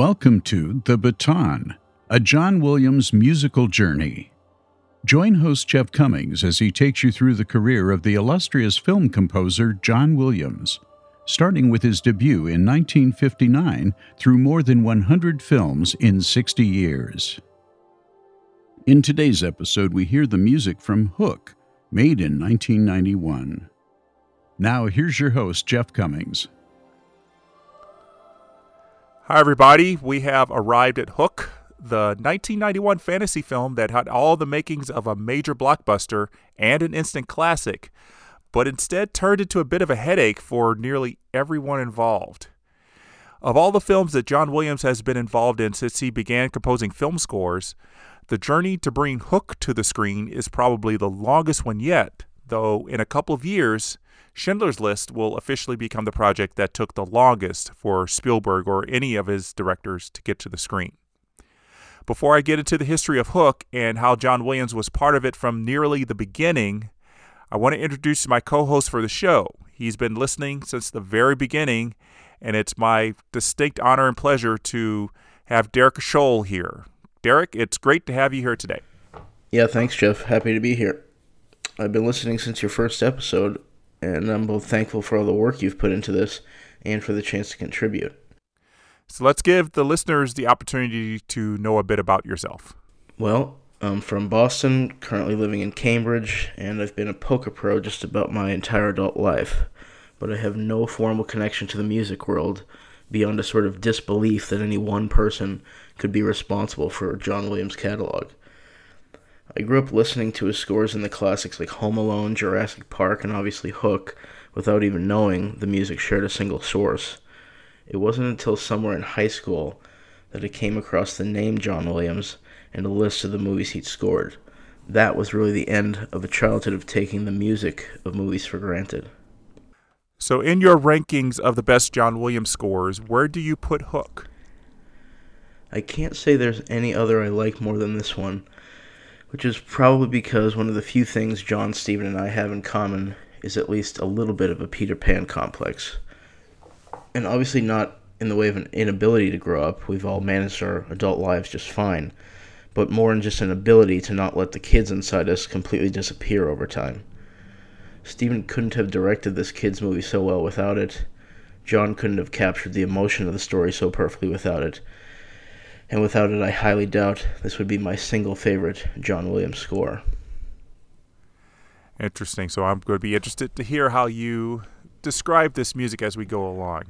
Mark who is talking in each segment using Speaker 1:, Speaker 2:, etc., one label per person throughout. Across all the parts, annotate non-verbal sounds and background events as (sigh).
Speaker 1: Welcome to The Baton, a John Williams musical journey. Join host Jeff Commings as he takes you through the career of the illustrious film composer John Williams, starting with his debut in 1959 through more than 100 films in 60 years. In today's episode, we hear the music from Hook, made in 1991. Now, here's your host, Jeff Commings.
Speaker 2: Hi, everybody. We have arrived at Hook, the 1991 fantasy film that had all the makings of a major blockbuster and an instant classic, but instead turned into a bit of a headache for nearly everyone involved. Of all the films that John Williams has been involved in since he began composing film scores, the journey to bring Hook to the screen is probably the longest one yet, though in a couple of years, Schindler's List will officially become the project that took the longest for Spielberg or any of his directors to get to the screen. Before I get into the history of Hook and how John Williams was part of it from nearly the beginning, I want to introduce my co host for the show. He's been listening since the very beginning, and it's my distinct honor and pleasure to have Derek Scholl here. Derek, it's great to have you here today.
Speaker 3: Yeah, thanks, Jeff. Happy to be here. I've been listening since your first episode, and I'm both thankful for all the work you've put into this and for the chance to contribute.
Speaker 2: So let's give the listeners the opportunity to know a bit about yourself.
Speaker 3: Well, I'm from Boston, currently living in Cambridge, and I've been a poker pro just about my entire adult life. But I have no formal connection to the music world beyond a sort of disbelief that any one person could be responsible for John Williams' catalog. I grew up listening to his scores in the classics like Home Alone, Jurassic Park, and obviously Hook without even knowing the music shared a single source. It wasn't until somewhere in high school that I came across the name John Williams and a list of the movies he'd scored. That was really the end of a childhood of taking the music of movies for granted.
Speaker 2: So, in your rankings of the best John Williams scores, where do you put Hook?
Speaker 3: I can't say there's any other I like more than this one which is probably because one of the few things John, Stephen, and I have in common is at least a little bit of a Peter Pan complex. And obviously, not in the way of an inability to grow up, we've all managed our adult lives just fine, but more in just an ability to not let the kids inside us completely disappear over time. Stephen couldn't have directed this kids' movie so well without it. John couldn't have captured the emotion of the story so perfectly without it and without it, I highly doubt this would be my single favorite John Williams score.
Speaker 2: Interesting. So I'm going to be interested to hear how you describe this music as we go along.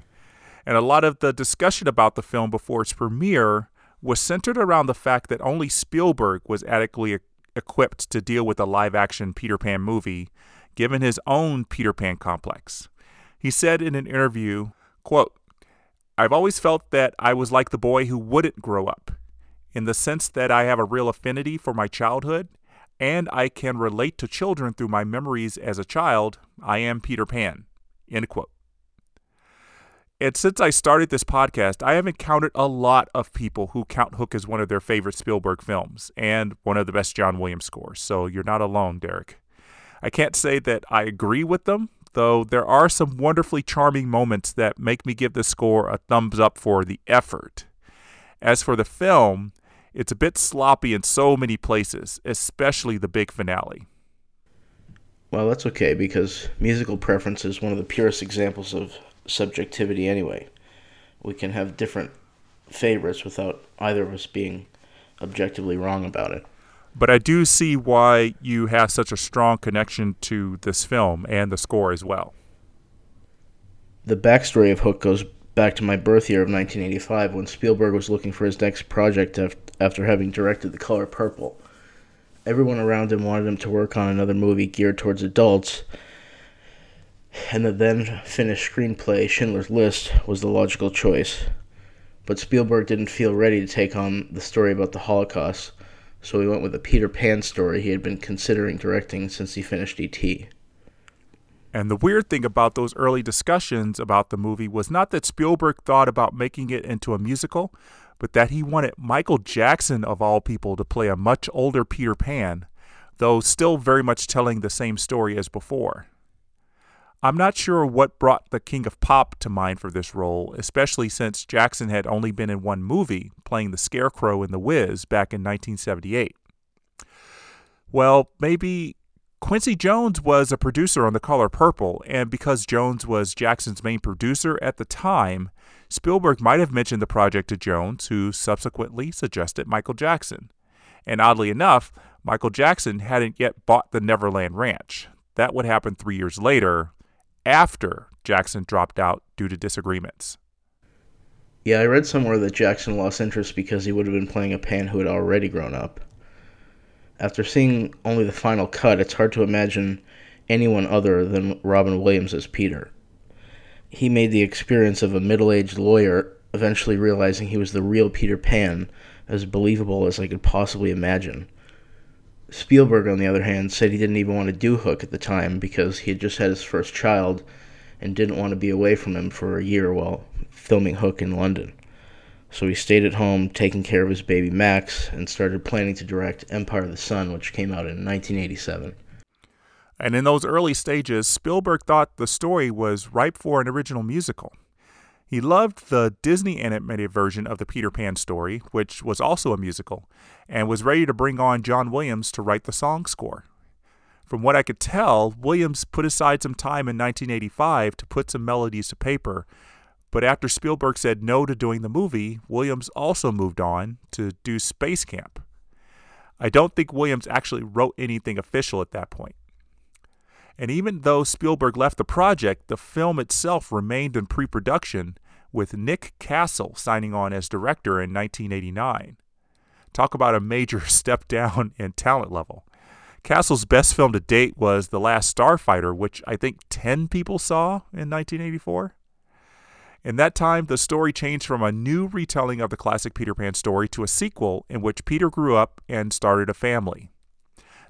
Speaker 2: And a lot of the discussion about the film before its premiere was centered around the fact that only Spielberg was adequately equipped to deal with a live action Peter Pan movie, given his own Peter Pan complex. He said in an interview, quote, I've always felt that I was like the boy who wouldn't grow up, in the sense that I have a real affinity for my childhood and I can relate to children through my memories as a child. I am Peter Pan. End quote. And since I started this podcast, I have encountered a lot of people who count Hook as one of their favorite Spielberg films and one of the best John Williams scores. So you're not alone, Derek. I can't say that I agree with them, though there are some wonderfully charming moments that make me give the score a thumbs up for the effort. As for the film, it's a bit sloppy in so many places, especially the big finale.
Speaker 3: Well, that's okay because musical preference is one of the purest examples of subjectivity anyway. We can have different favorites without either of us being objectively wrong about it.
Speaker 2: But I do see why you have such a strong connection to this film and the score as well.
Speaker 3: The backstory of Hook goes back to my birth year of 1985 when Spielberg was looking for his next project after having directed The Color Purple. Everyone around him wanted him to work on another movie geared towards adults, and the then finished screenplay Schindler's List was the logical choice. But Spielberg didn't feel ready to take on the story about the Holocaust so he went with a Peter Pan story he had been considering directing since he finished E.T.
Speaker 2: And the weird thing about those early discussions about the movie was not that Spielberg thought about making it into a musical, but that he wanted Michael Jackson, of all people, to play a much older Peter Pan, though still very much telling the same story as before. I'm not sure what brought the King of Pop to mind for this role, especially since Jackson had only been in one movie, playing the Scarecrow in The Wiz back in 1978. Well, maybe Quincy Jones was a producer on The Color Purple, and because Jones was Jackson's main producer at the time, Spielberg might have mentioned the project to Jones, who subsequently suggested Michael Jackson. And oddly enough, Michael Jackson hadn't yet bought the Neverland Ranch. That would happen three years later, after Jackson dropped out due to disagreements.
Speaker 3: Yeah, I read somewhere that Jackson lost interest because he would have been playing a pan who had already grown up. After seeing only the final cut, it's hard to imagine anyone other than Robin Williams as Peter. He made the experience of a middle aged lawyer, eventually realizing he was the real Peter Pan, as believable as I could possibly imagine. Spielberg, on the other hand, said he didn't even want to do Hook at the time because he had just had his first child and didn't want to be away from him for a year while filming Hook in London. So he stayed at home taking care of his baby Max and started planning to direct Empire of the Sun, which came out in 1987.
Speaker 2: And in those early stages, Spielberg thought the story was ripe for an original musical. He loved the Disney animated version of the Peter Pan story, which was also a musical, and was ready to bring on John Williams to write the song score. From what I could tell, Williams put aside some time in 1985 to put some melodies to paper, but after Spielberg said no to doing the movie, Williams also moved on to do Space Camp. I don't think Williams actually wrote anything official at that point. And even though Spielberg left the project, the film itself remained in pre production, with Nick Castle signing on as director in 1989. Talk about a major (laughs) step down in talent level. Castle's best film to date was The Last Starfighter, which I think 10 people saw in 1984. In that time, the story changed from a new retelling of the classic Peter Pan story to a sequel in which Peter grew up and started a family.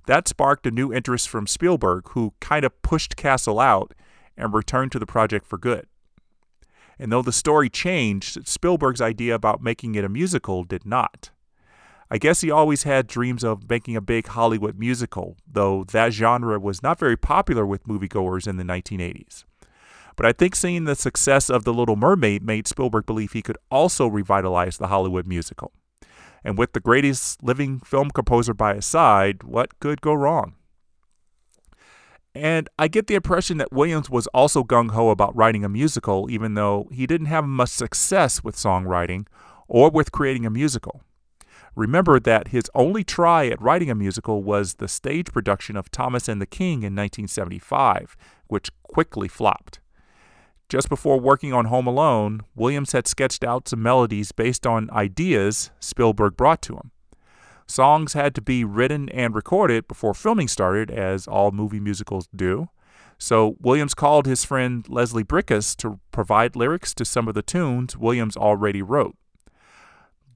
Speaker 2: That sparked a new interest from Spielberg, who kind of pushed Castle out and returned to the project for good. And though the story changed, Spielberg's idea about making it a musical did not. I guess he always had dreams of making a big Hollywood musical, though that genre was not very popular with moviegoers in the 1980s. But I think seeing the success of The Little Mermaid made Spielberg believe he could also revitalize the Hollywood musical. And with the greatest living film composer by his side, what could go wrong? And I get the impression that Williams was also gung ho about writing a musical, even though he didn't have much success with songwriting or with creating a musical. Remember that his only try at writing a musical was the stage production of Thomas and the King in 1975, which quickly flopped. Just before working on Home Alone, Williams had sketched out some melodies based on ideas Spielberg brought to him. Songs had to be written and recorded before filming started, as all movie musicals do. So Williams called his friend Leslie Bricusse to provide lyrics to some of the tunes Williams already wrote.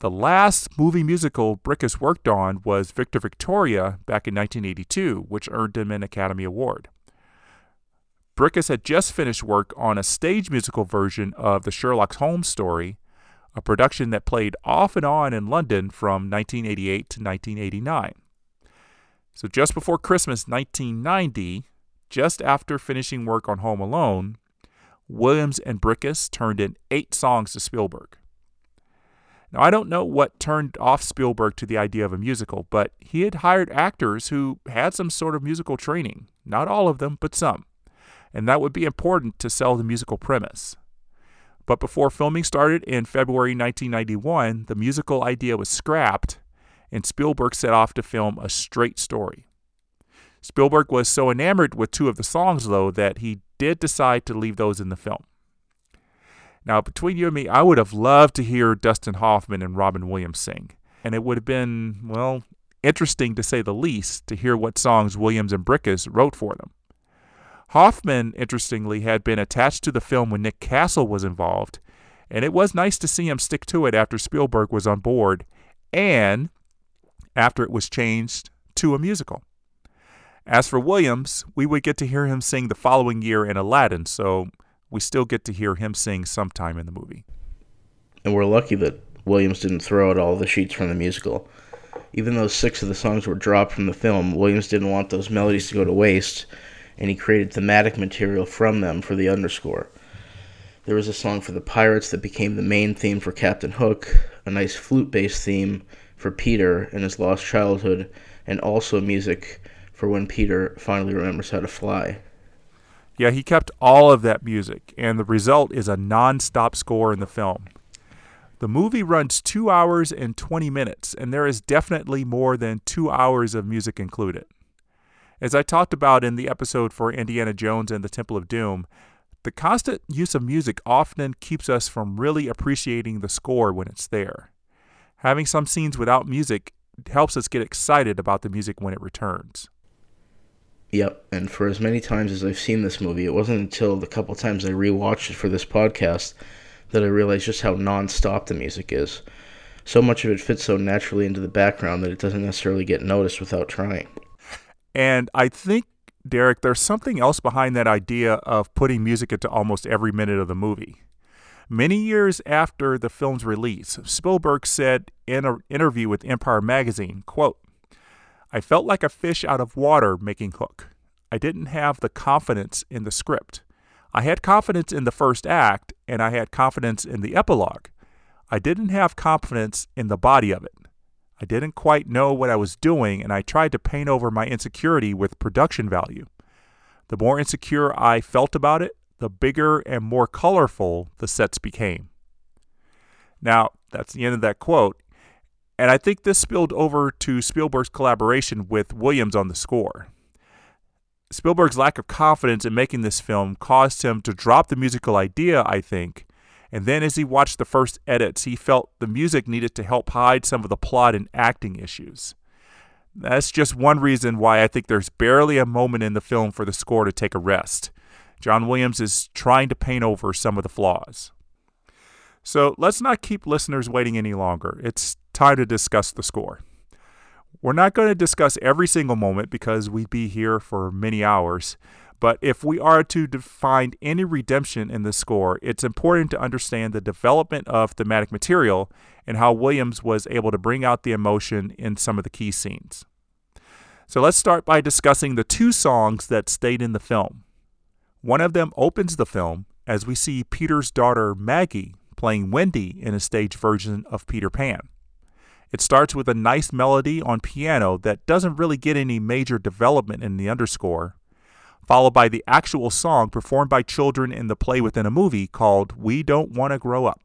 Speaker 2: The last movie musical Bricusse worked on was Victor Victoria back in 1982, which earned him an Academy Award. Bricusse had just finished work on a stage musical version of the Sherlock Holmes story, a production that played off and on in London from 1988 to 1989. So, just before Christmas 1990, just after finishing work on Home Alone, Williams and Bricusse turned in eight songs to Spielberg. Now, I don't know what turned off Spielberg to the idea of a musical, but he had hired actors who had some sort of musical training. Not all of them, but some and that would be important to sell the musical premise. But before filming started in February 1991, the musical idea was scrapped, and Spielberg set off to film a straight story. Spielberg was so enamored with two of the songs, though, that he did decide to leave those in the film. Now, between you and me, I would have loved to hear Dustin Hoffman and Robin Williams sing, and it would have been, well, interesting to say the least to hear what songs Williams and Bricusse wrote for them. Hoffman, interestingly, had been attached to the film when Nick Castle was involved, and it was nice to see him stick to it after Spielberg was on board and after it was changed to a musical. As for Williams, we would get to hear him sing the following year in Aladdin, so we still get to hear him sing sometime in the movie.
Speaker 3: And we're lucky that Williams didn't throw out all the sheets from the musical. Even though six of the songs were dropped from the film, Williams didn't want those melodies to go to waste and he created thematic material from them for the underscore. There was a song for the pirates that became the main theme for Captain Hook, a nice flute based theme for Peter and his lost childhood, and also music for when Peter finally remembers how to fly.
Speaker 2: Yeah, he kept all of that music, and the result is a non stop score in the film. The movie runs two hours and 20 minutes, and there is definitely more than two hours of music included. As I talked about in the episode for Indiana Jones and the Temple of Doom, the constant use of music often keeps us from really appreciating the score when it's there. Having some scenes without music helps us get excited about the music when it returns.
Speaker 3: Yep, and for as many times as I've seen this movie, it wasn't until the couple times I rewatched it for this podcast that I realized just how non-stop the music is. So much of it fits so naturally into the background that it doesn't necessarily get noticed without trying.
Speaker 2: And I think, Derek, there's something else behind that idea of putting music into almost every minute of the movie. Many years after the film's release, Spielberg said in an interview with Empire magazine, quote, I felt like a fish out of water making Hook. I didn't have the confidence in the script. I had confidence in the first act, and I had confidence in the epilogue. I didn't have confidence in the body of it. I didn't quite know what I was doing, and I tried to paint over my insecurity with production value. The more insecure I felt about it, the bigger and more colorful the sets became. Now, that's the end of that quote, and I think this spilled over to Spielberg's collaboration with Williams on the score. Spielberg's lack of confidence in making this film caused him to drop the musical idea, I think, and then as he watched the first edits, he felt the music needed to help hide some of the plot and acting issues. That's just one reason why I think there's barely a moment in the film for the score to take a rest. John Williams is trying to paint over some of the flaws. So let's not keep listeners waiting any longer. It's time to discuss the score. We're not going to discuss every single moment because we'd be here for many hours. But if we are to find any redemption in the score, it's important to understand the development of thematic material and how Williams was able to bring out the emotion in some of the key scenes. So let's start by discussing the two songs that stayed in the film. One of them opens the film as we see Peter's daughter Maggie playing Wendy in a stage version of Peter Pan. It starts with a nice melody on piano that doesn't really get any major development in the underscore, followed by the actual song performed by children in the play within a movie called We Don't Want to Grow Up.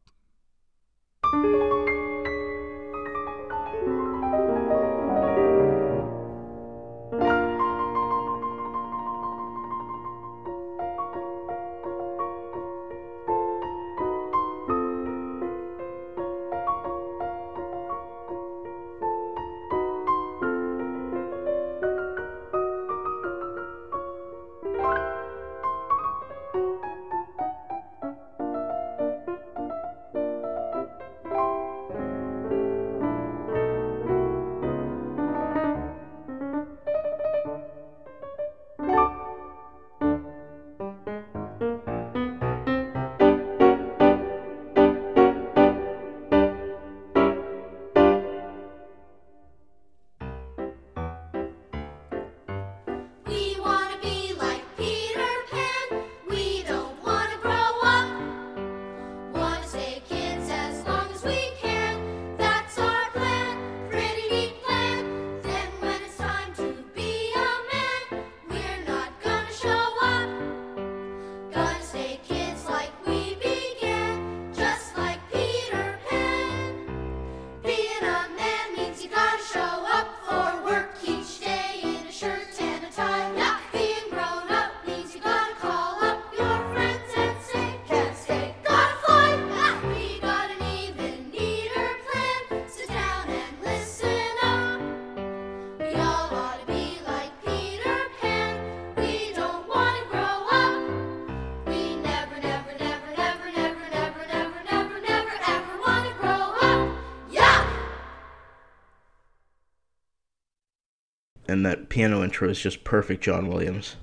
Speaker 3: And that piano intro is just perfect John Williams.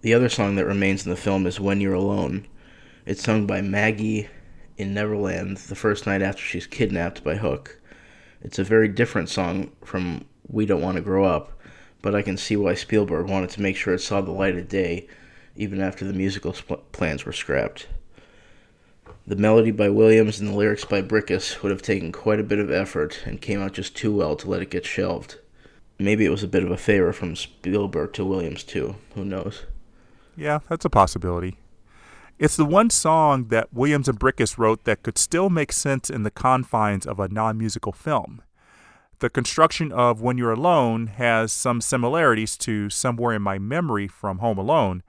Speaker 3: The other song that remains in the film is When You're Alone. It's sung by Maggie in Neverland the first night after she's kidnapped by Hook. It's a very different song from We Don't Want to Grow Up,
Speaker 4: but I can see why Spielberg wanted to make sure it saw the light of day even after the musical plans were scrapped. The melody by Williams and the lyrics by Bricusse would have taken quite a bit of effort and came out just too well to let it get shelved. Maybe it was a bit of a favor from Spielberg to Williams, too. Who knows?
Speaker 2: Yeah, that's a possibility. It's the one song that Williams and Bricusse wrote that could still make sense in the confines of a non musical film. The construction of When You're Alone has some similarities to Somewhere in My Memory from Home Alone,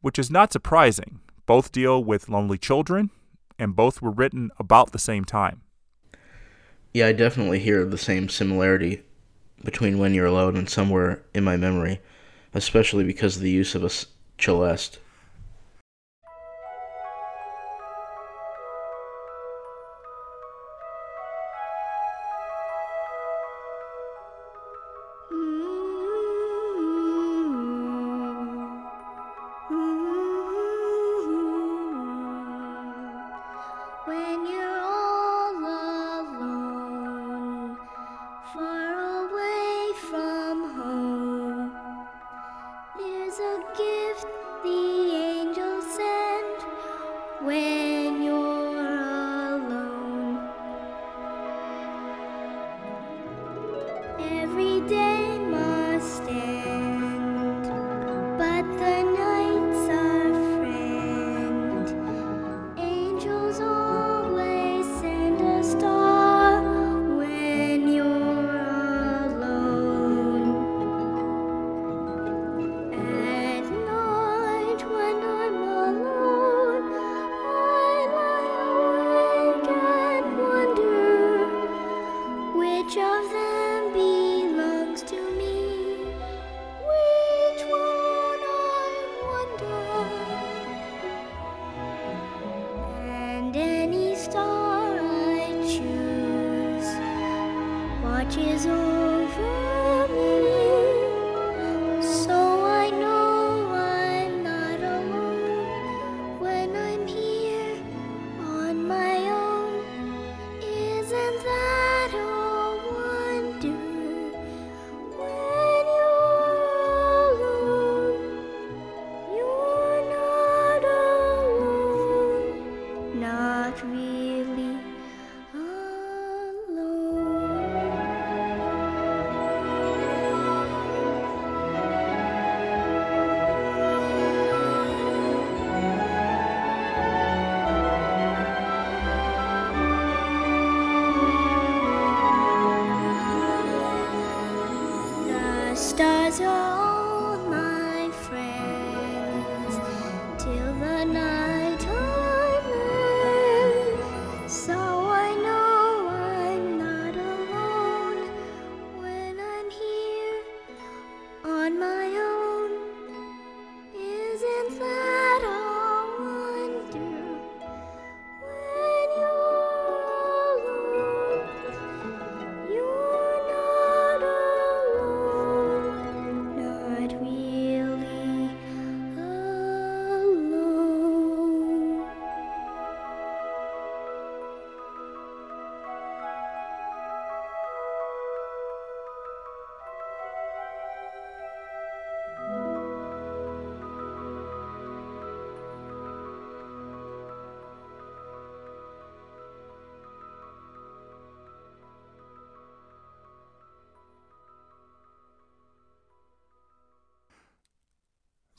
Speaker 2: which is not surprising. Both deal with lonely children, and both were written about the same time.
Speaker 4: Yeah, I definitely hear the same similarity between When You're Alone and Somewhere in My Memory, especially because of the use of a celeste.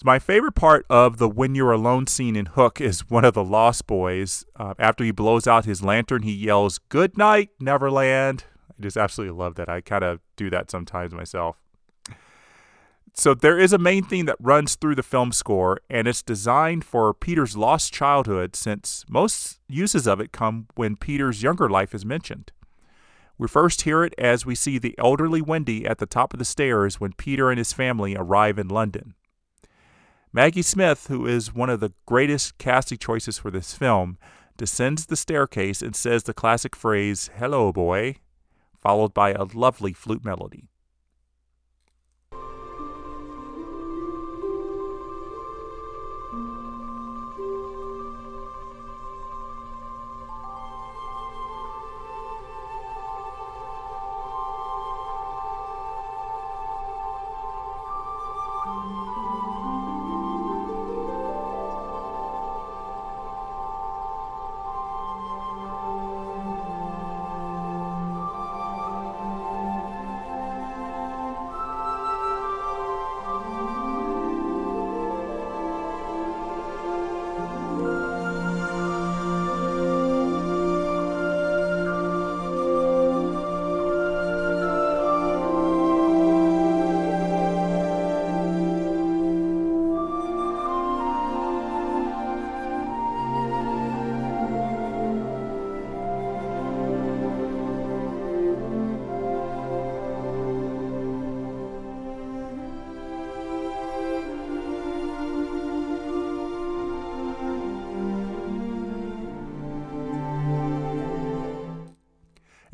Speaker 2: My favorite part of the When You're Alone scene in Hook is one of the Lost Boys. Uh, after he blows out his lantern, he yells, Good night, Neverland. I just absolutely love that. I kind of do that sometimes myself. So there is a main theme that runs through the film score, and it's designed for Peter's lost childhood since most uses of it come when Peter's younger life is mentioned. We first hear it as we see the elderly Wendy at the top of the stairs when Peter and his family arrive in London. Maggie Smith, who is one of the greatest casting choices for this film, descends the staircase and says the classic phrase, Hello, boy, followed by a lovely flute melody.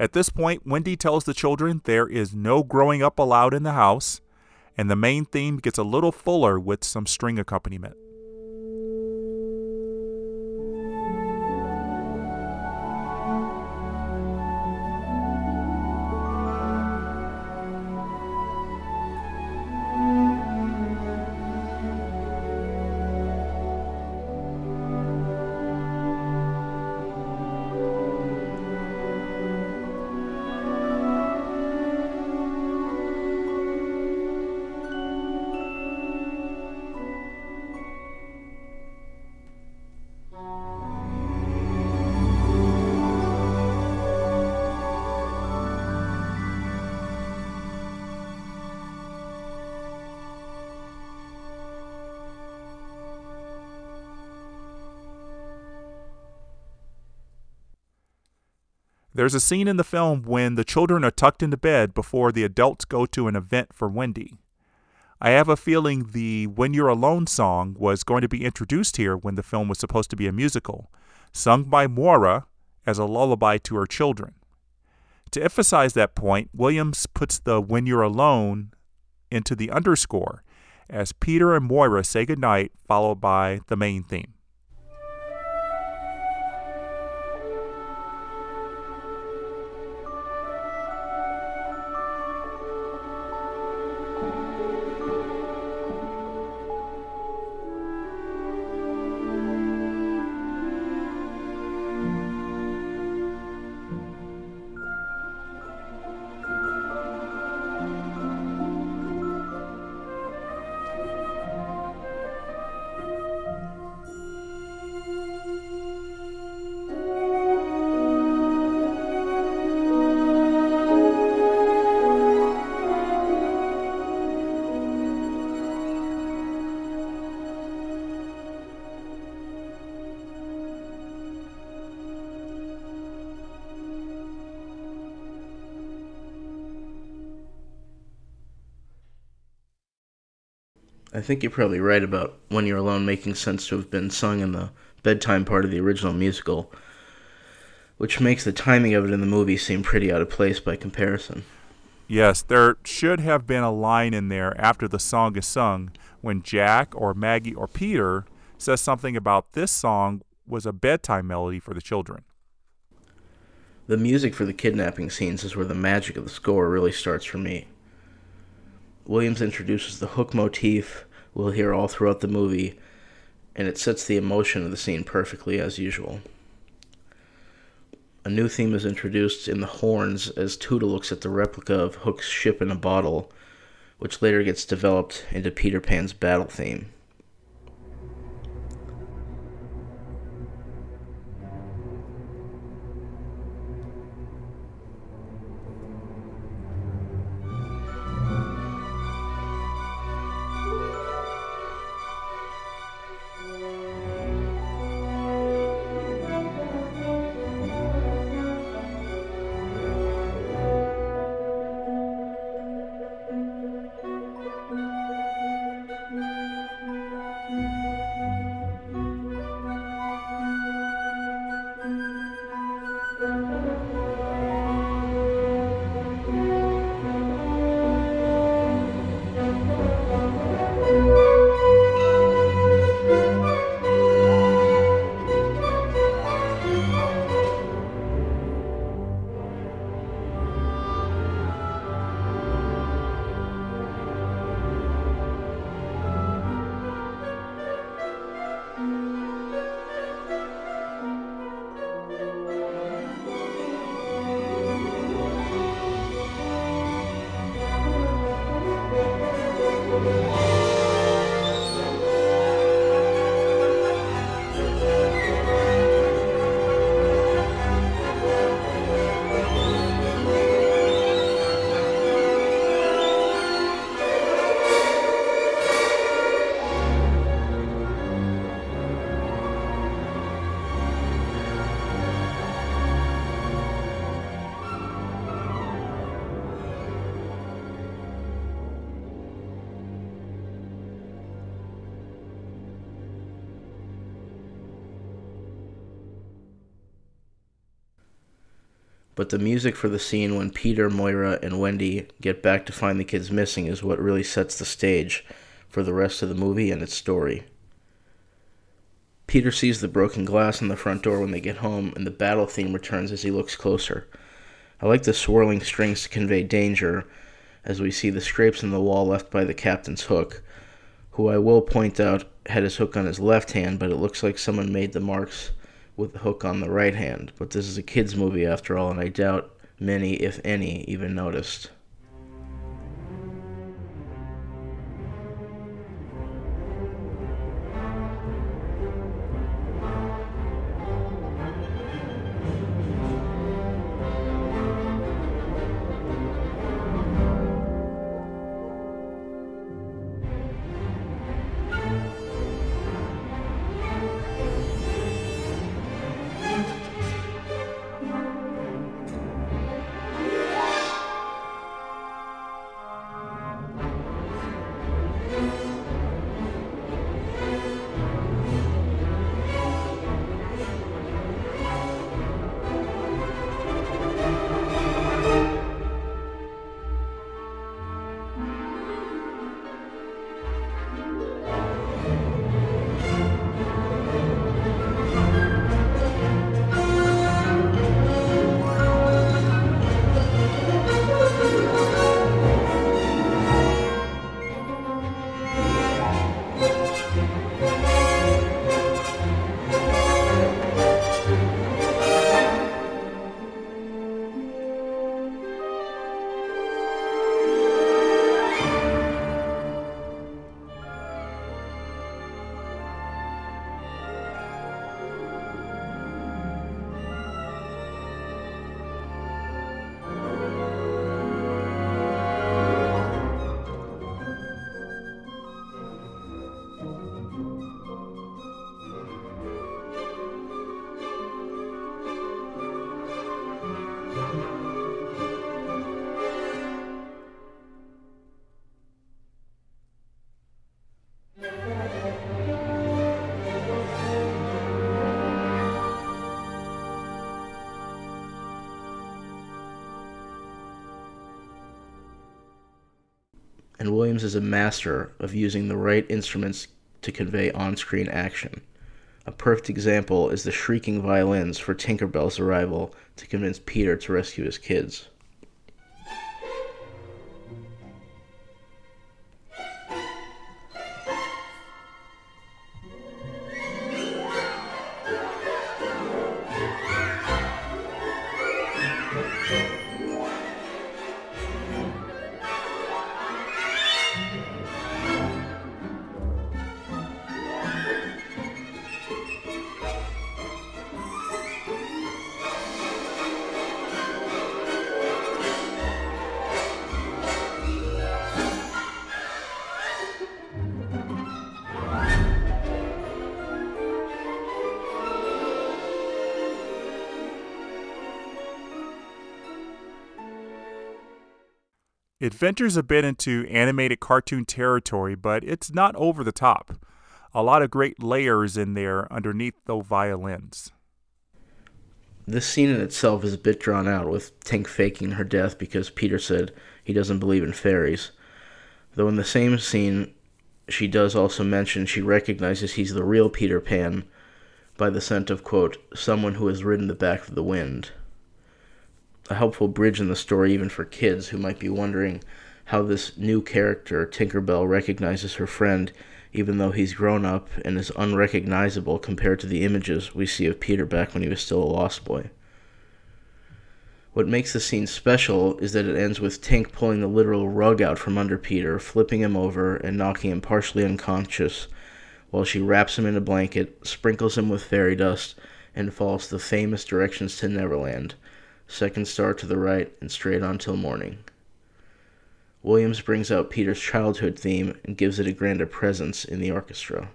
Speaker 2: At this point, Wendy tells the children there is no growing up allowed in the house, and the main theme gets a little fuller with some string accompaniment. There's a scene in the film when the children are tucked into bed before the adults go to an event for Wendy. I have a feeling the When You're Alone song was going to be introduced here when the film was supposed to be a musical, sung by Moira as a lullaby to her children. To emphasize that point, Williams puts the When You're Alone into the underscore as Peter and Moira say goodnight, followed by the main theme.
Speaker 3: I think you're probably right about When You're Alone making sense to have been sung in the bedtime part of the original musical, which makes the timing of it in the movie seem pretty out of place by comparison.
Speaker 2: Yes, there should have been a line in there after the song is sung when Jack or Maggie or Peter says something about this song was a bedtime melody for the children.
Speaker 3: The music for the kidnapping scenes is where the magic of the score really starts for me. Williams introduces the hook motif we'll hear all throughout the movie, and it sets the emotion of the scene perfectly as usual. A new theme is introduced in the horns as Tuda looks at the replica of Hook's ship in a bottle, which later gets developed into Peter Pan's battle theme. But the music for the scene when Peter, Moira, and Wendy get back to find the kids missing is what really sets the stage for the rest of the movie and its story. Peter sees the broken glass on the front door when they get home, and the battle theme returns as he looks closer. I like the swirling strings to convey danger as we see the scrapes in the wall left by the captain's hook, who I will point out had his hook on his left hand, but it looks like someone made the marks with hook on the right hand. But this is a kids' movie after all, and I doubt many, if any, even noticed. And Williams is a master of using the right instruments to convey on screen action. A perfect example is the shrieking violins for Tinkerbell's arrival to convince Peter to rescue his kids.
Speaker 2: Ventures a bit into animated cartoon territory, but it's not over the top. A lot of great layers in there underneath those violins.
Speaker 3: This scene in itself is a bit drawn out, with Tink faking her death because Peter said he doesn't believe in fairies. Though in the same scene, she does also mention she recognizes he's the real Peter Pan by the scent of, quote, someone who has ridden the back of the wind a helpful bridge in the story even for kids who might be wondering how this new character, Tinkerbell, recognizes her friend even though he's grown up and is unrecognizable compared to the images we see of Peter back when he was still a lost boy. What makes the scene special is that it ends with Tink pulling the literal rug out from under Peter, flipping him over, and knocking him partially unconscious, while she wraps him in a blanket, sprinkles him with fairy dust, and follows the famous directions to Neverland, second star to the right, and straight on till morning. Williams brings out Peter's childhood theme and gives it a grander presence in the orchestra.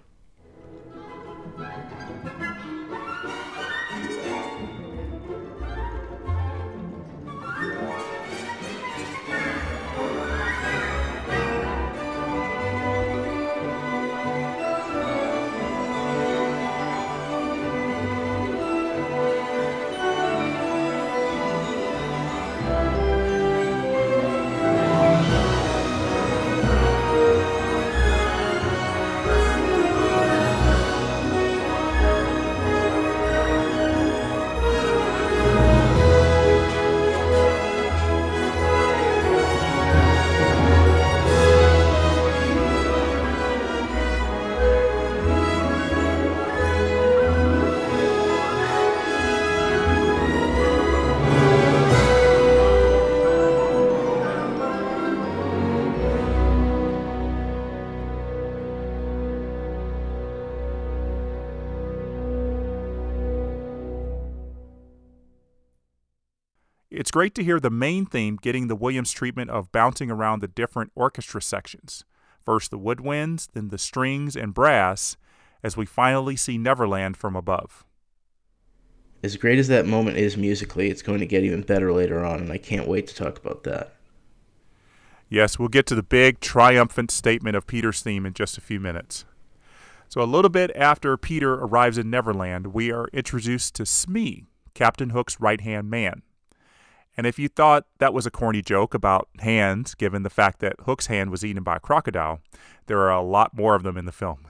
Speaker 2: It's great to hear the main theme getting the Williams treatment of bouncing around the different orchestra sections. First the woodwinds, then the strings and brass, as we finally see Neverland from above.
Speaker 3: As great as that moment is musically, it's going to get even better later on, and I can't wait to talk about that.
Speaker 2: Yes, we'll get to the big triumphant statement of Peter's theme in just a few minutes. So, a little bit after Peter arrives in Neverland, we are introduced to Smee, Captain Hook's right hand man. And if you thought that was a corny joke about hands, given the fact that Hook's hand was eaten by a crocodile, there are a lot more of them in the film.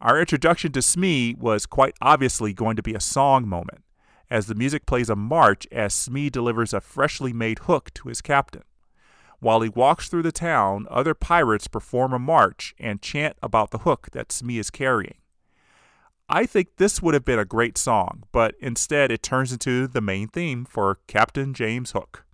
Speaker 2: Our introduction to Smee was quite obviously going to be a song moment, as the music plays a march as Smee delivers a freshly made hook to his captain. While he walks through the town, other pirates perform a march and chant about the hook that Smee is carrying. I think this would have been a great song, but instead it turns into the main theme for Captain James Hook.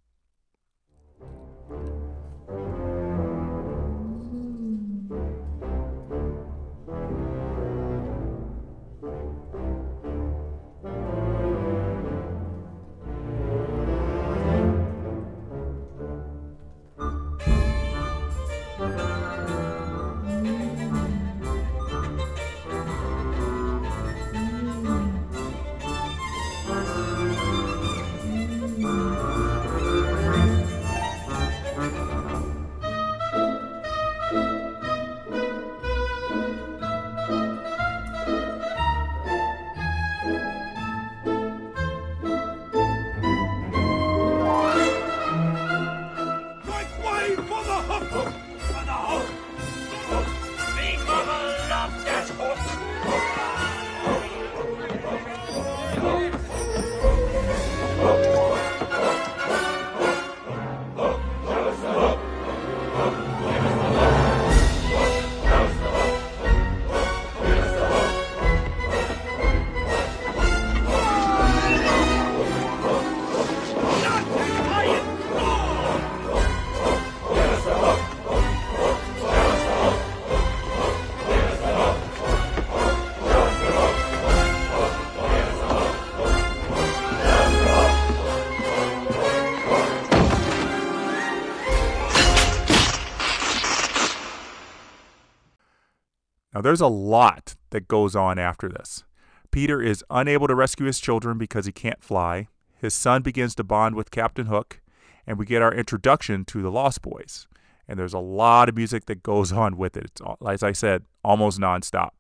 Speaker 2: There's a lot that goes on after this. Peter is unable to rescue his children because he can't fly. His son begins to bond with Captain Hook, and we get our introduction to the Lost Boys. And there's a lot of music that goes (laughs) on with it. It's, as I said, almost nonstop.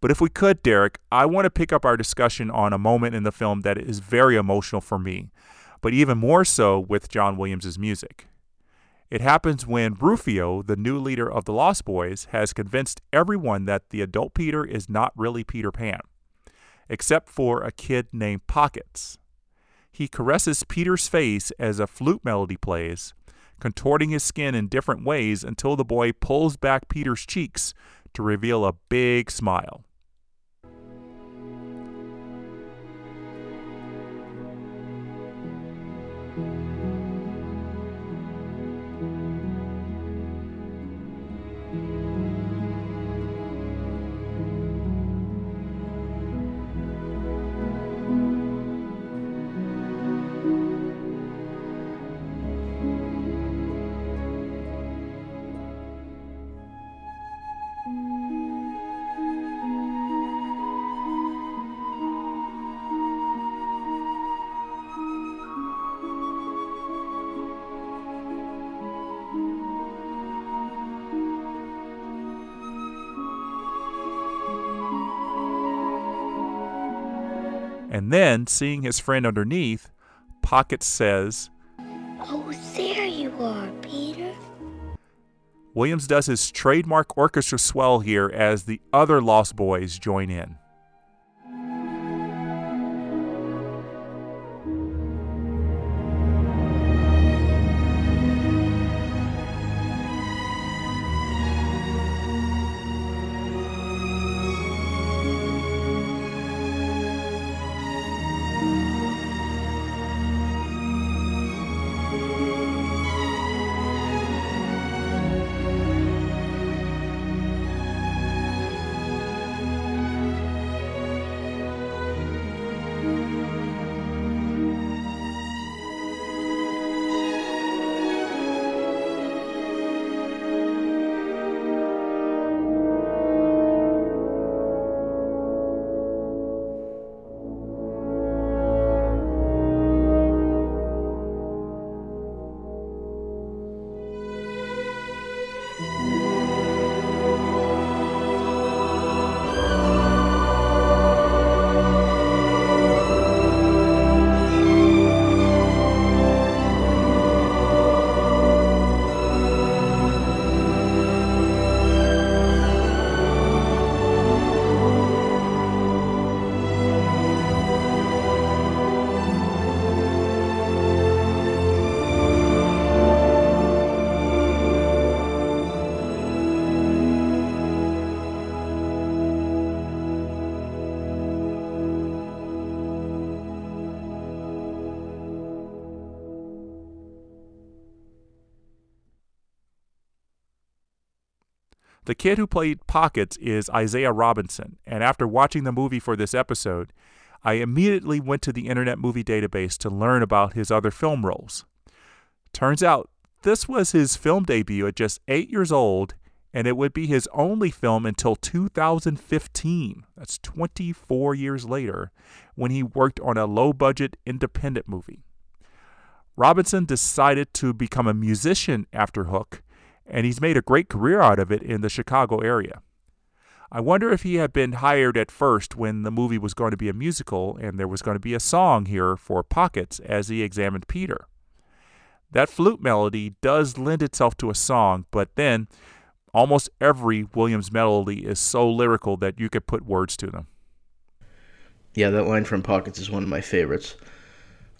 Speaker 2: But if we could, Derek, I want to pick up our discussion on a moment in the film that is very emotional for me, but even more so with John Williams' music. It happens when Rufio, the new leader of the Lost Boys, has convinced everyone that the adult Peter is not really Peter Pan, except for a kid named Pockets. He caresses Peter's face as a flute melody plays, contorting his skin in different ways until the boy pulls back Peter's cheeks to reveal a big smile. And then, seeing his friend underneath, Pocket says,
Speaker 4: Oh, there you are, Peter.
Speaker 2: Williams does his trademark orchestra swell here as the other Lost Boys join in. The kid who played Pockets is Isaiah Robinson, and after watching the movie for this episode, I immediately went to the Internet Movie Database to learn about his other film roles. Turns out this was his film debut at just eight years old, and it would be his only film until 2015. That's 24 years later, when he worked on a low budget independent movie. Robinson decided to become a musician after Hook, and he's made a great career out of it in the Chicago area. I wonder if he had been hired at first when the movie was going to be a musical and there was going to be a song here for Pockets as he examined Peter. That flute melody does lend itself to a song, but then almost every Williams melody is so lyrical that you could put words to them.
Speaker 3: Yeah, that line from Pockets is one of my favorites,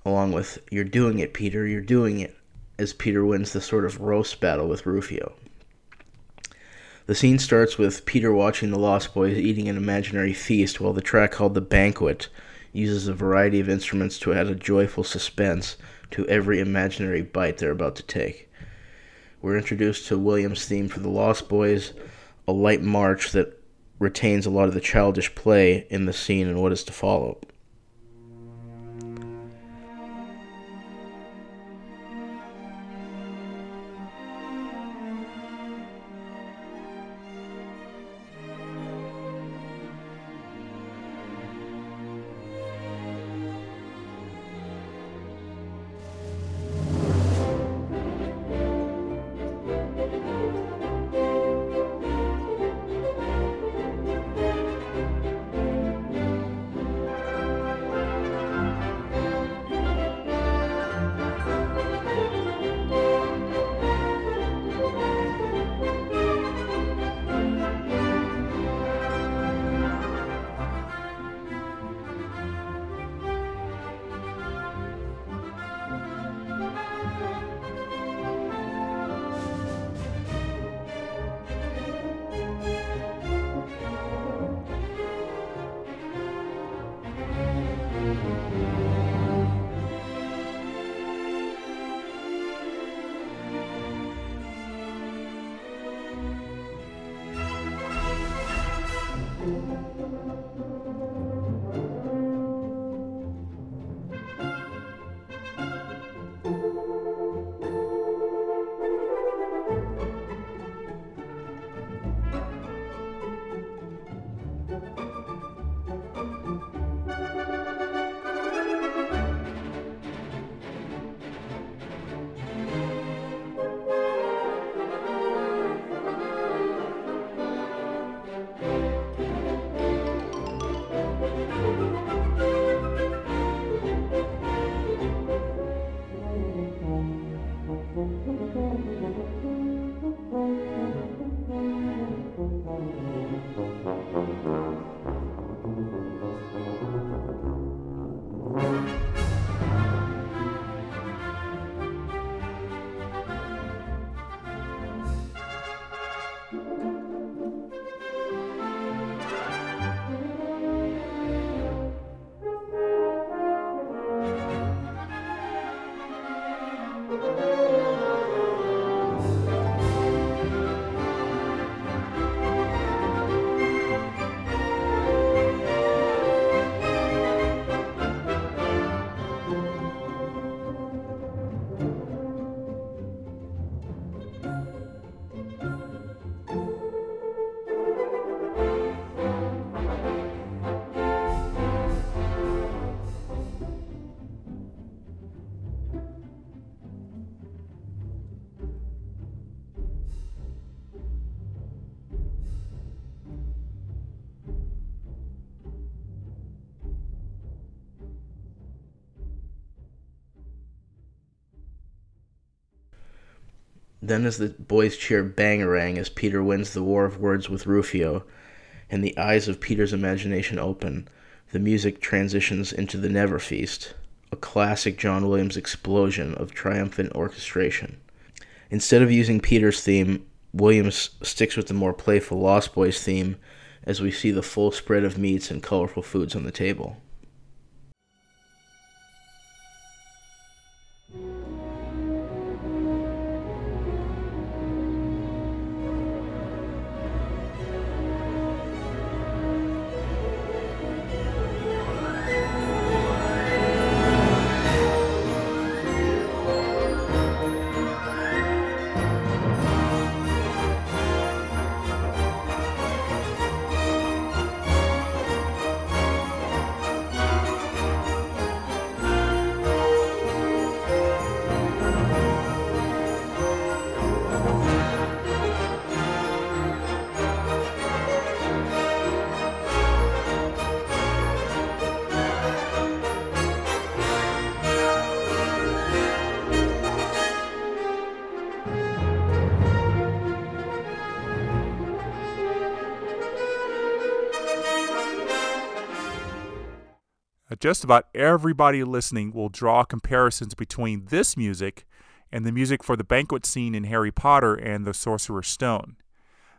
Speaker 3: along with You're doing it, Peter, you're doing it, as Peter wins the sort of roast battle with Rufio. The scene starts with Peter watching the Lost Boys eating an imaginary feast while the track called The Banquet uses a variety of instruments to add a joyful suspense to every imaginary bite they're about to take. We're introduced to Williams' theme for the Lost Boys, a light march that retains a lot of the childish play in the scene and what is to follow. Then, as the boys cheer Bangarang as Peter wins the war of words with Rufio, and the eyes of Peter's imagination open, the music transitions into the Never Feast, a classic John Williams explosion of triumphant orchestration. Instead of using Peter's theme, Williams sticks with the more playful Lost Boys theme as we see the full spread of meats and colorful foods on the table.
Speaker 2: Just about everybody listening will draw comparisons between this music and the music for the banquet scene in Harry Potter and the Sorcerer's Stone.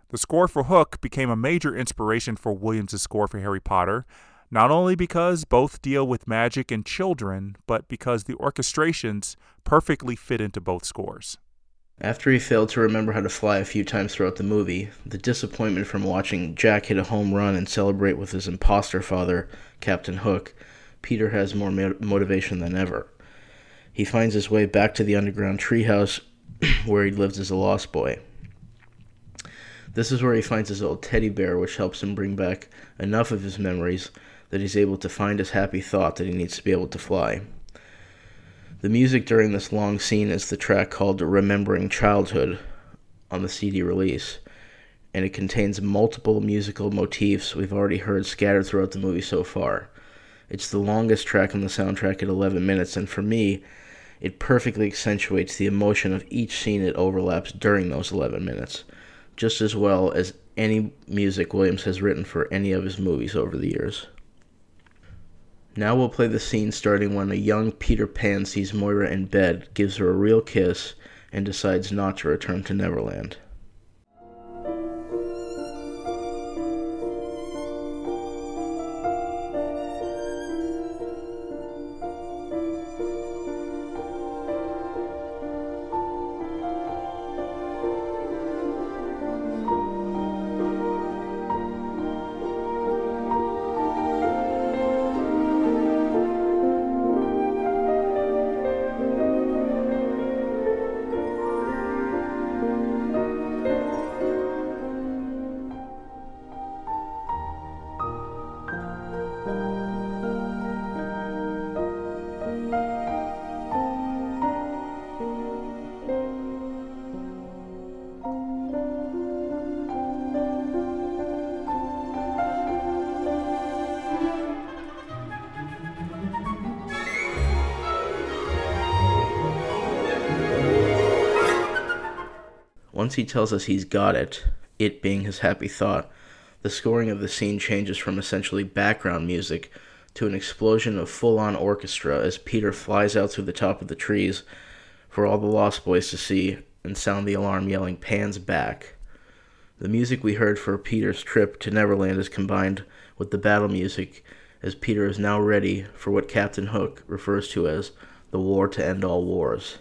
Speaker 2: The score for Hook became a major inspiration for Williams' score for Harry Potter, not only because both deal with magic and children, but because the orchestrations perfectly fit into both scores.
Speaker 3: After he failed to remember how to fly a few times throughout the movie, the disappointment from watching Jack hit a home run and celebrate with his impostor father, Captain Hook, Peter has more motivation than ever. He finds his way back to the underground treehouse (clears throat) where he lived as a lost boy. This is where he finds his old teddy bear, which helps him bring back enough of his memories that he's able to find his happy thought that he needs to be able to fly. The music during this long scene is the track called Remembering Childhood on the CD release, and it contains multiple musical motifs we've already heard scattered throughout the movie so far. It's the longest track on the soundtrack at 11 minutes, and for me, it perfectly accentuates the emotion of each scene it overlaps during those 11 minutes, just as well as any music Williams has written for any of his movies over the years. Now we'll play the scene starting when a young Peter Pan sees Moira in bed, gives her a real kiss, and decides not to return to Neverland. Once he tells us he's got it, it being his happy thought, the scoring of the scene changes from essentially background music to an explosion of full on orchestra as Peter flies out through the top of the trees for all the Lost Boys to see and sound the alarm yelling, Pan's back. The music we heard for Peter's trip to Neverland is combined with the battle music as Peter is now ready for what Captain Hook refers to as the war to end all wars.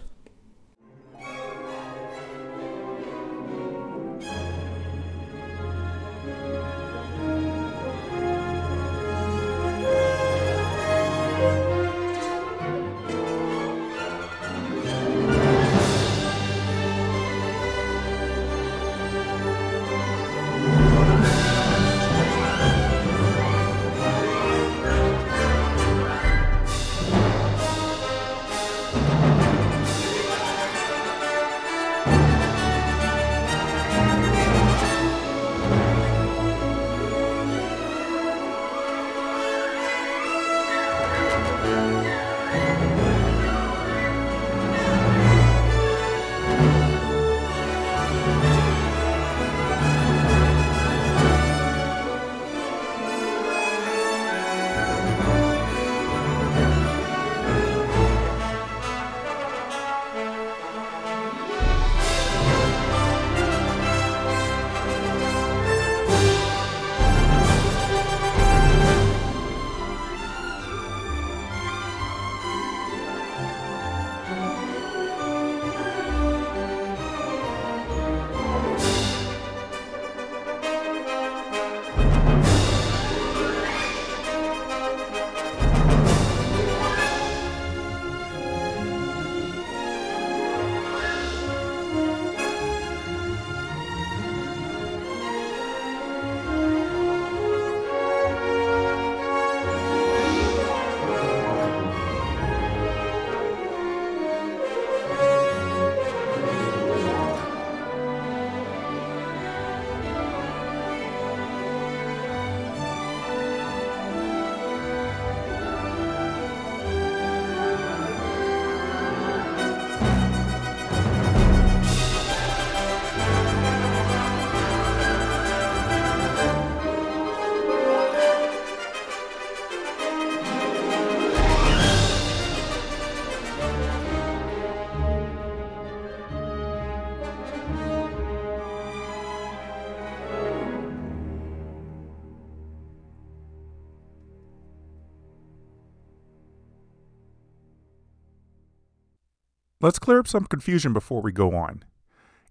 Speaker 2: Let's clear up some confusion before we go on.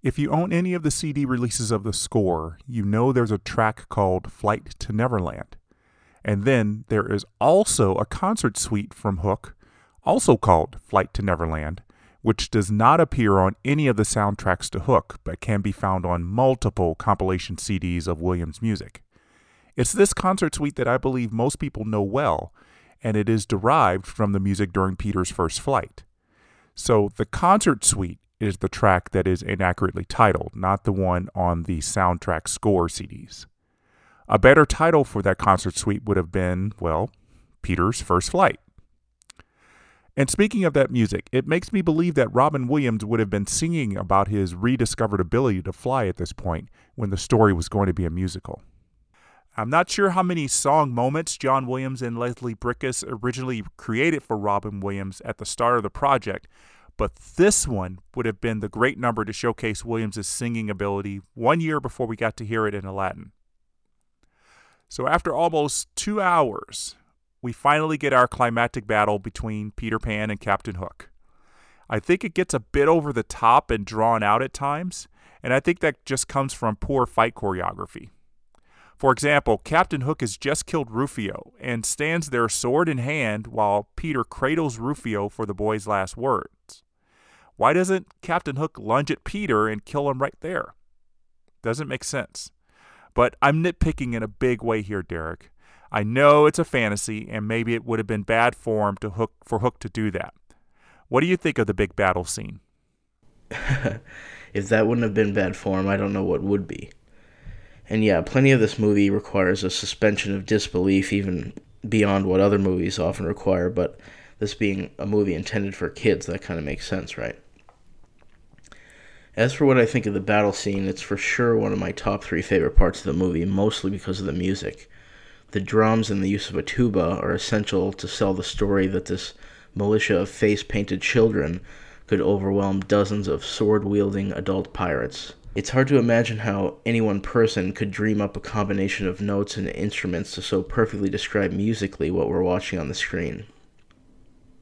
Speaker 2: If you own any of the CD releases of the score, you know there's a track called Flight to Neverland. And then there is also a concert suite from Hook, also called Flight to Neverland, which does not appear on any of the soundtracks to Hook, but can be found on multiple compilation CDs of Williams' music. It's this concert suite that I believe most people know well, and it is derived from the music during Peter's first flight. So the concert suite is the track that is inaccurately titled, not the one on the soundtrack score CDs. A better title for that concert suite would have been, well, Peter's First Flight. And speaking of that music, it makes me believe that Robin Williams would have been singing about his rediscovered ability to fly at this point when the story was going to be a musical. I'm not sure how many song moments John Williams and Leslie Bricusse originally created for Robin Williams at the start of the project, but this one would have been the great number to showcase Williams' singing ability one year before we got to hear it in Aladdin. So, after almost two hours, we finally get our climactic battle between Peter Pan and Captain Hook. I think it gets a bit over the top and drawn out at times, and I think that just comes from poor fight choreography. For example, Captain Hook has just killed Rufio and stands there sword in hand while Peter cradles Rufio for the boy's last words. Why doesn't Captain Hook lunge at Peter and kill him right there? Doesn't make sense. But I'm nitpicking in a big way here, Derek. I know it's a fantasy, and maybe it would have been bad form to Hook for Hook to do that. What do you think of the big battle scene? (laughs)
Speaker 3: if that wouldn't have been bad form, I don't know what would be. And yeah, plenty of this movie requires a suspension of disbelief, even beyond what other movies often require, but this being a movie intended for kids, that kind of makes sense, right? As for what I think of the battle scene, it's for sure one of my top three favorite parts of the movie, mostly because of the music. The drums and the use of a tuba are essential to sell the story that this militia of face painted children could overwhelm dozens of sword wielding adult pirates. It's hard to imagine how any one person could dream up a combination of notes and instruments to so perfectly describe musically what we're watching on the screen.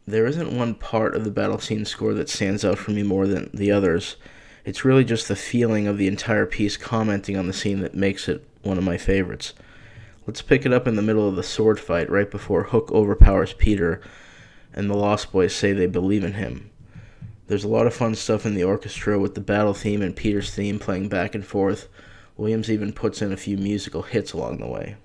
Speaker 3: There isn't one part of the battle scene score that stands out for me more than the others, it's really just the feeling of the entire piece commenting on the scene that makes it one of my favorites. Let's pick it up in the middle of the sword fight right before Hook overpowers Peter and the Lost Boys say they believe in him. There's a lot of fun stuff in the orchestra with the battle theme and Peter's theme playing back and forth. Williams even puts in a few musical hits along the way.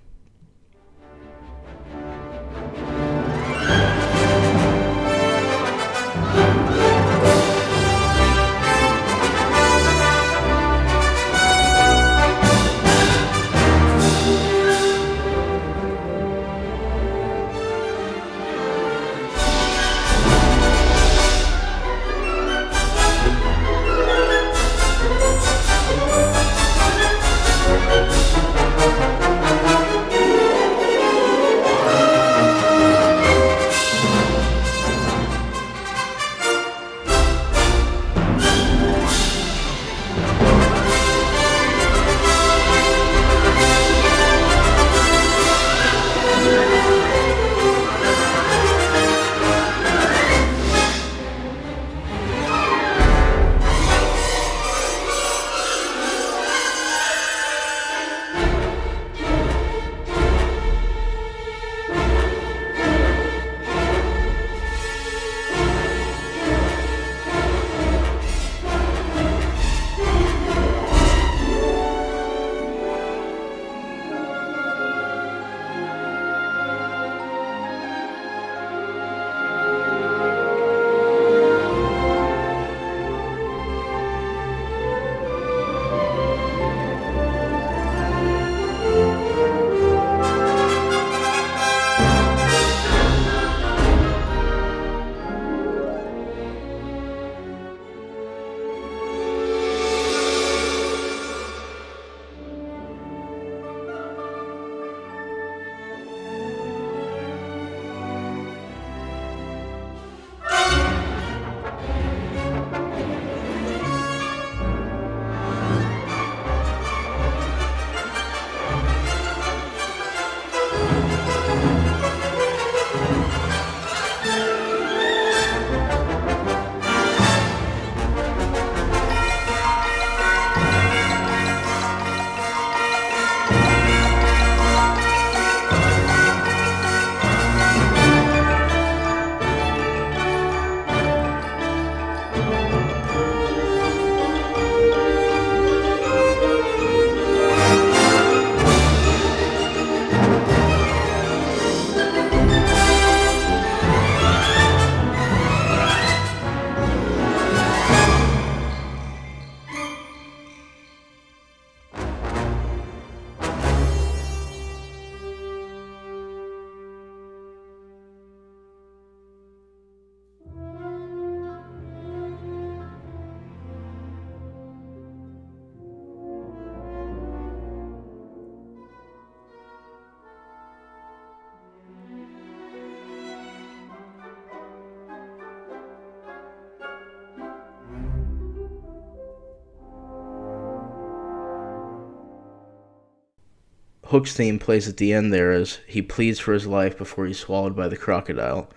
Speaker 3: Hook's theme plays at the end there as he pleads for his life before he's swallowed by the crocodile.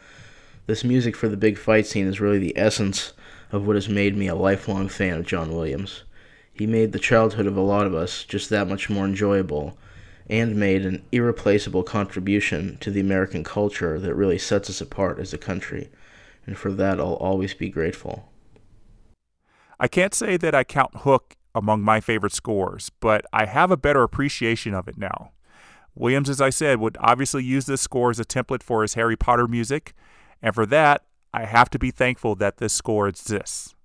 Speaker 3: This music for the big fight scene is really the essence of what has made me a lifelong fan of John Williams. He made the childhood of a lot of us just that much more enjoyable and made an irreplaceable contribution to the American culture that really sets us apart as a country. And for that, I'll always be grateful.
Speaker 2: I can't say that I count Hook among my favorite scores, but I have a better appreciation of it now. Williams, as I said, would obviously use this score as a template for his Harry Potter music, and for that, I have to be thankful that this score exists.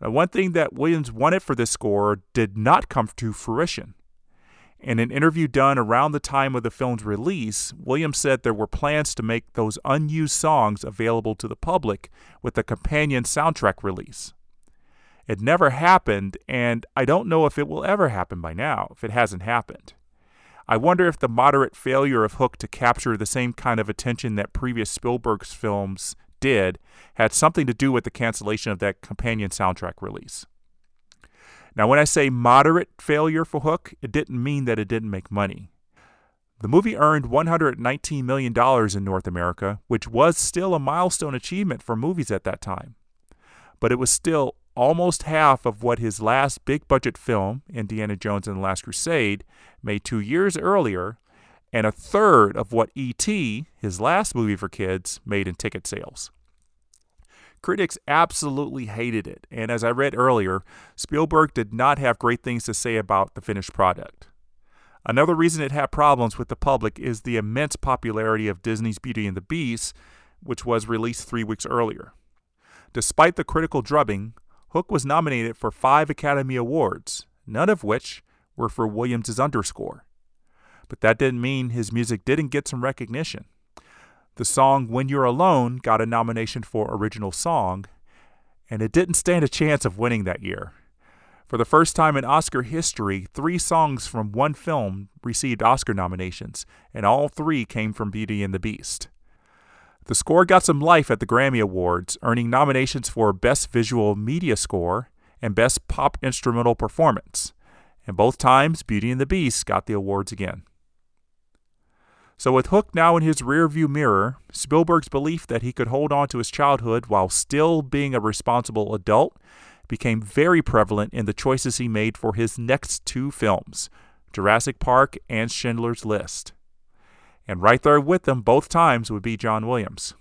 Speaker 2: Now, one thing that Williams wanted for this score did not come to fruition. In an interview done around the time of the film's release, Williams said there were plans to make those unused songs available to the public with a companion soundtrack release. It never happened, and I don't know if it will ever happen by now, if it hasn't happened. I wonder if the moderate failure of Hook to capture the same kind of attention that previous Spielberg's films did had something to do with the cancellation of that companion soundtrack release. Now, when I say moderate failure for Hook, it didn't mean that it didn't make money. The movie earned $119 million in North America, which was still a milestone achievement for movies at that time. But it was still almost half of what his last big budget film, Indiana Jones and the Last Crusade, made two years earlier, and a third of what E.T., his last movie for kids, made in ticket sales. Critics absolutely hated it, and as I read earlier, Spielberg did not have great things to say about the finished product. Another reason it had problems with the public is the immense popularity of Disney's Beauty and the Beast, which was released three weeks earlier. Despite the critical drubbing, Hook was nominated for five Academy Awards, none of which were for Williams' underscore. But that didn't mean his music didn't get some recognition. The song When You're Alone got a nomination for Original Song, and it didn't stand a chance of winning that year. For the first time in Oscar history, three songs from one film received Oscar nominations, and all three came from Beauty and the Beast. The score got some life at the Grammy Awards, earning nominations for Best Visual Media Score and Best Pop Instrumental Performance. And both times, Beauty and the Beast got the awards again. So, with Hook now in his rearview mirror, Spielberg's belief that he could hold on to his childhood while still being a responsible adult became very prevalent in the choices he made for his next two films Jurassic Park and Schindler's List and right there with them both times would be John Williams.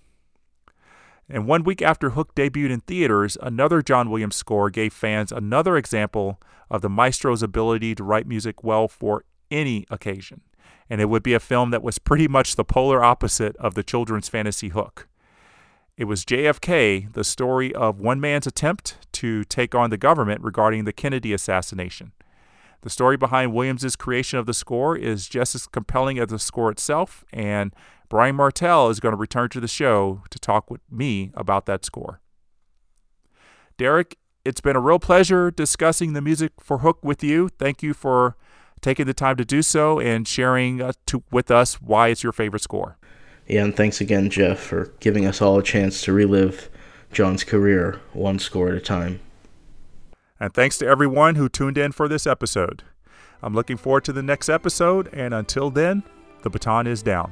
Speaker 2: And one week after Hook debuted in theaters, another John Williams score gave fans another example of the maestro's ability to write music well for any occasion. And it would be a film that was pretty much the polar opposite of the children's fantasy Hook. It was JFK, the story of one man's attempt to take on the government regarding the Kennedy assassination. The story behind Williams' creation of the score is just as compelling as the score itself, and Brian Martell is going to return to the show to talk with me about that score. Derek, it's been a real pleasure discussing the music for Hook with you. Thank you for taking the time to do so and sharing uh, to, with us why it's your favorite score.
Speaker 3: Yeah, and thanks again, Jeff, for giving us all a chance to relive John's career one score at a time.
Speaker 2: And thanks to everyone who tuned in for this episode. I'm looking forward to the next episode, and until then, the baton is down.